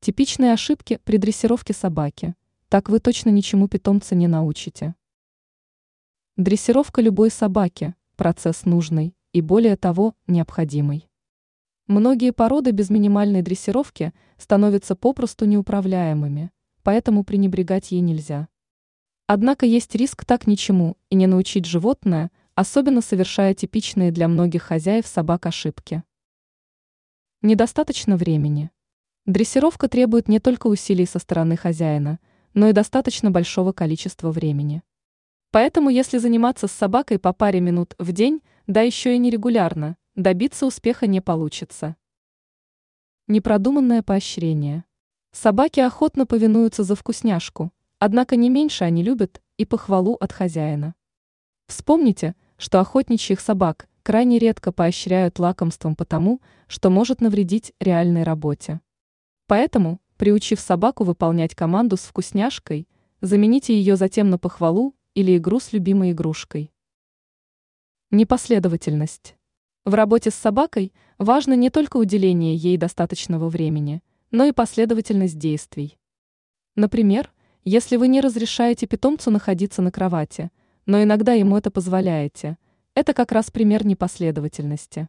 Типичные ошибки при дрессировке собаки. Так вы точно ничему питомца не научите. Дрессировка любой собаки – процесс нужный и, более того, необходимый. Многие породы без минимальной дрессировки становятся попросту неуправляемыми, поэтому пренебрегать ей нельзя. Однако есть риск так ничему и не научить животное, особенно совершая типичные для многих хозяев собак ошибки. Недостаточно времени. Дрессировка требует не только усилий со стороны хозяина, но и достаточно большого количества времени. Поэтому если заниматься с собакой по паре минут в день, да еще и нерегулярно, добиться успеха не получится. Непродуманное поощрение. Собаки охотно повинуются за вкусняшку, однако не меньше они любят и похвалу от хозяина. Вспомните, что охотничьих собак крайне редко поощряют лакомством потому, что может навредить реальной работе. Поэтому, приучив собаку выполнять команду с вкусняшкой, замените ее затем на похвалу или игру с любимой игрушкой. Непоследовательность. В работе с собакой важно не только уделение ей достаточного времени, но и последовательность действий. Например, если вы не разрешаете питомцу находиться на кровати, но иногда ему это позволяете, это как раз пример непоследовательности.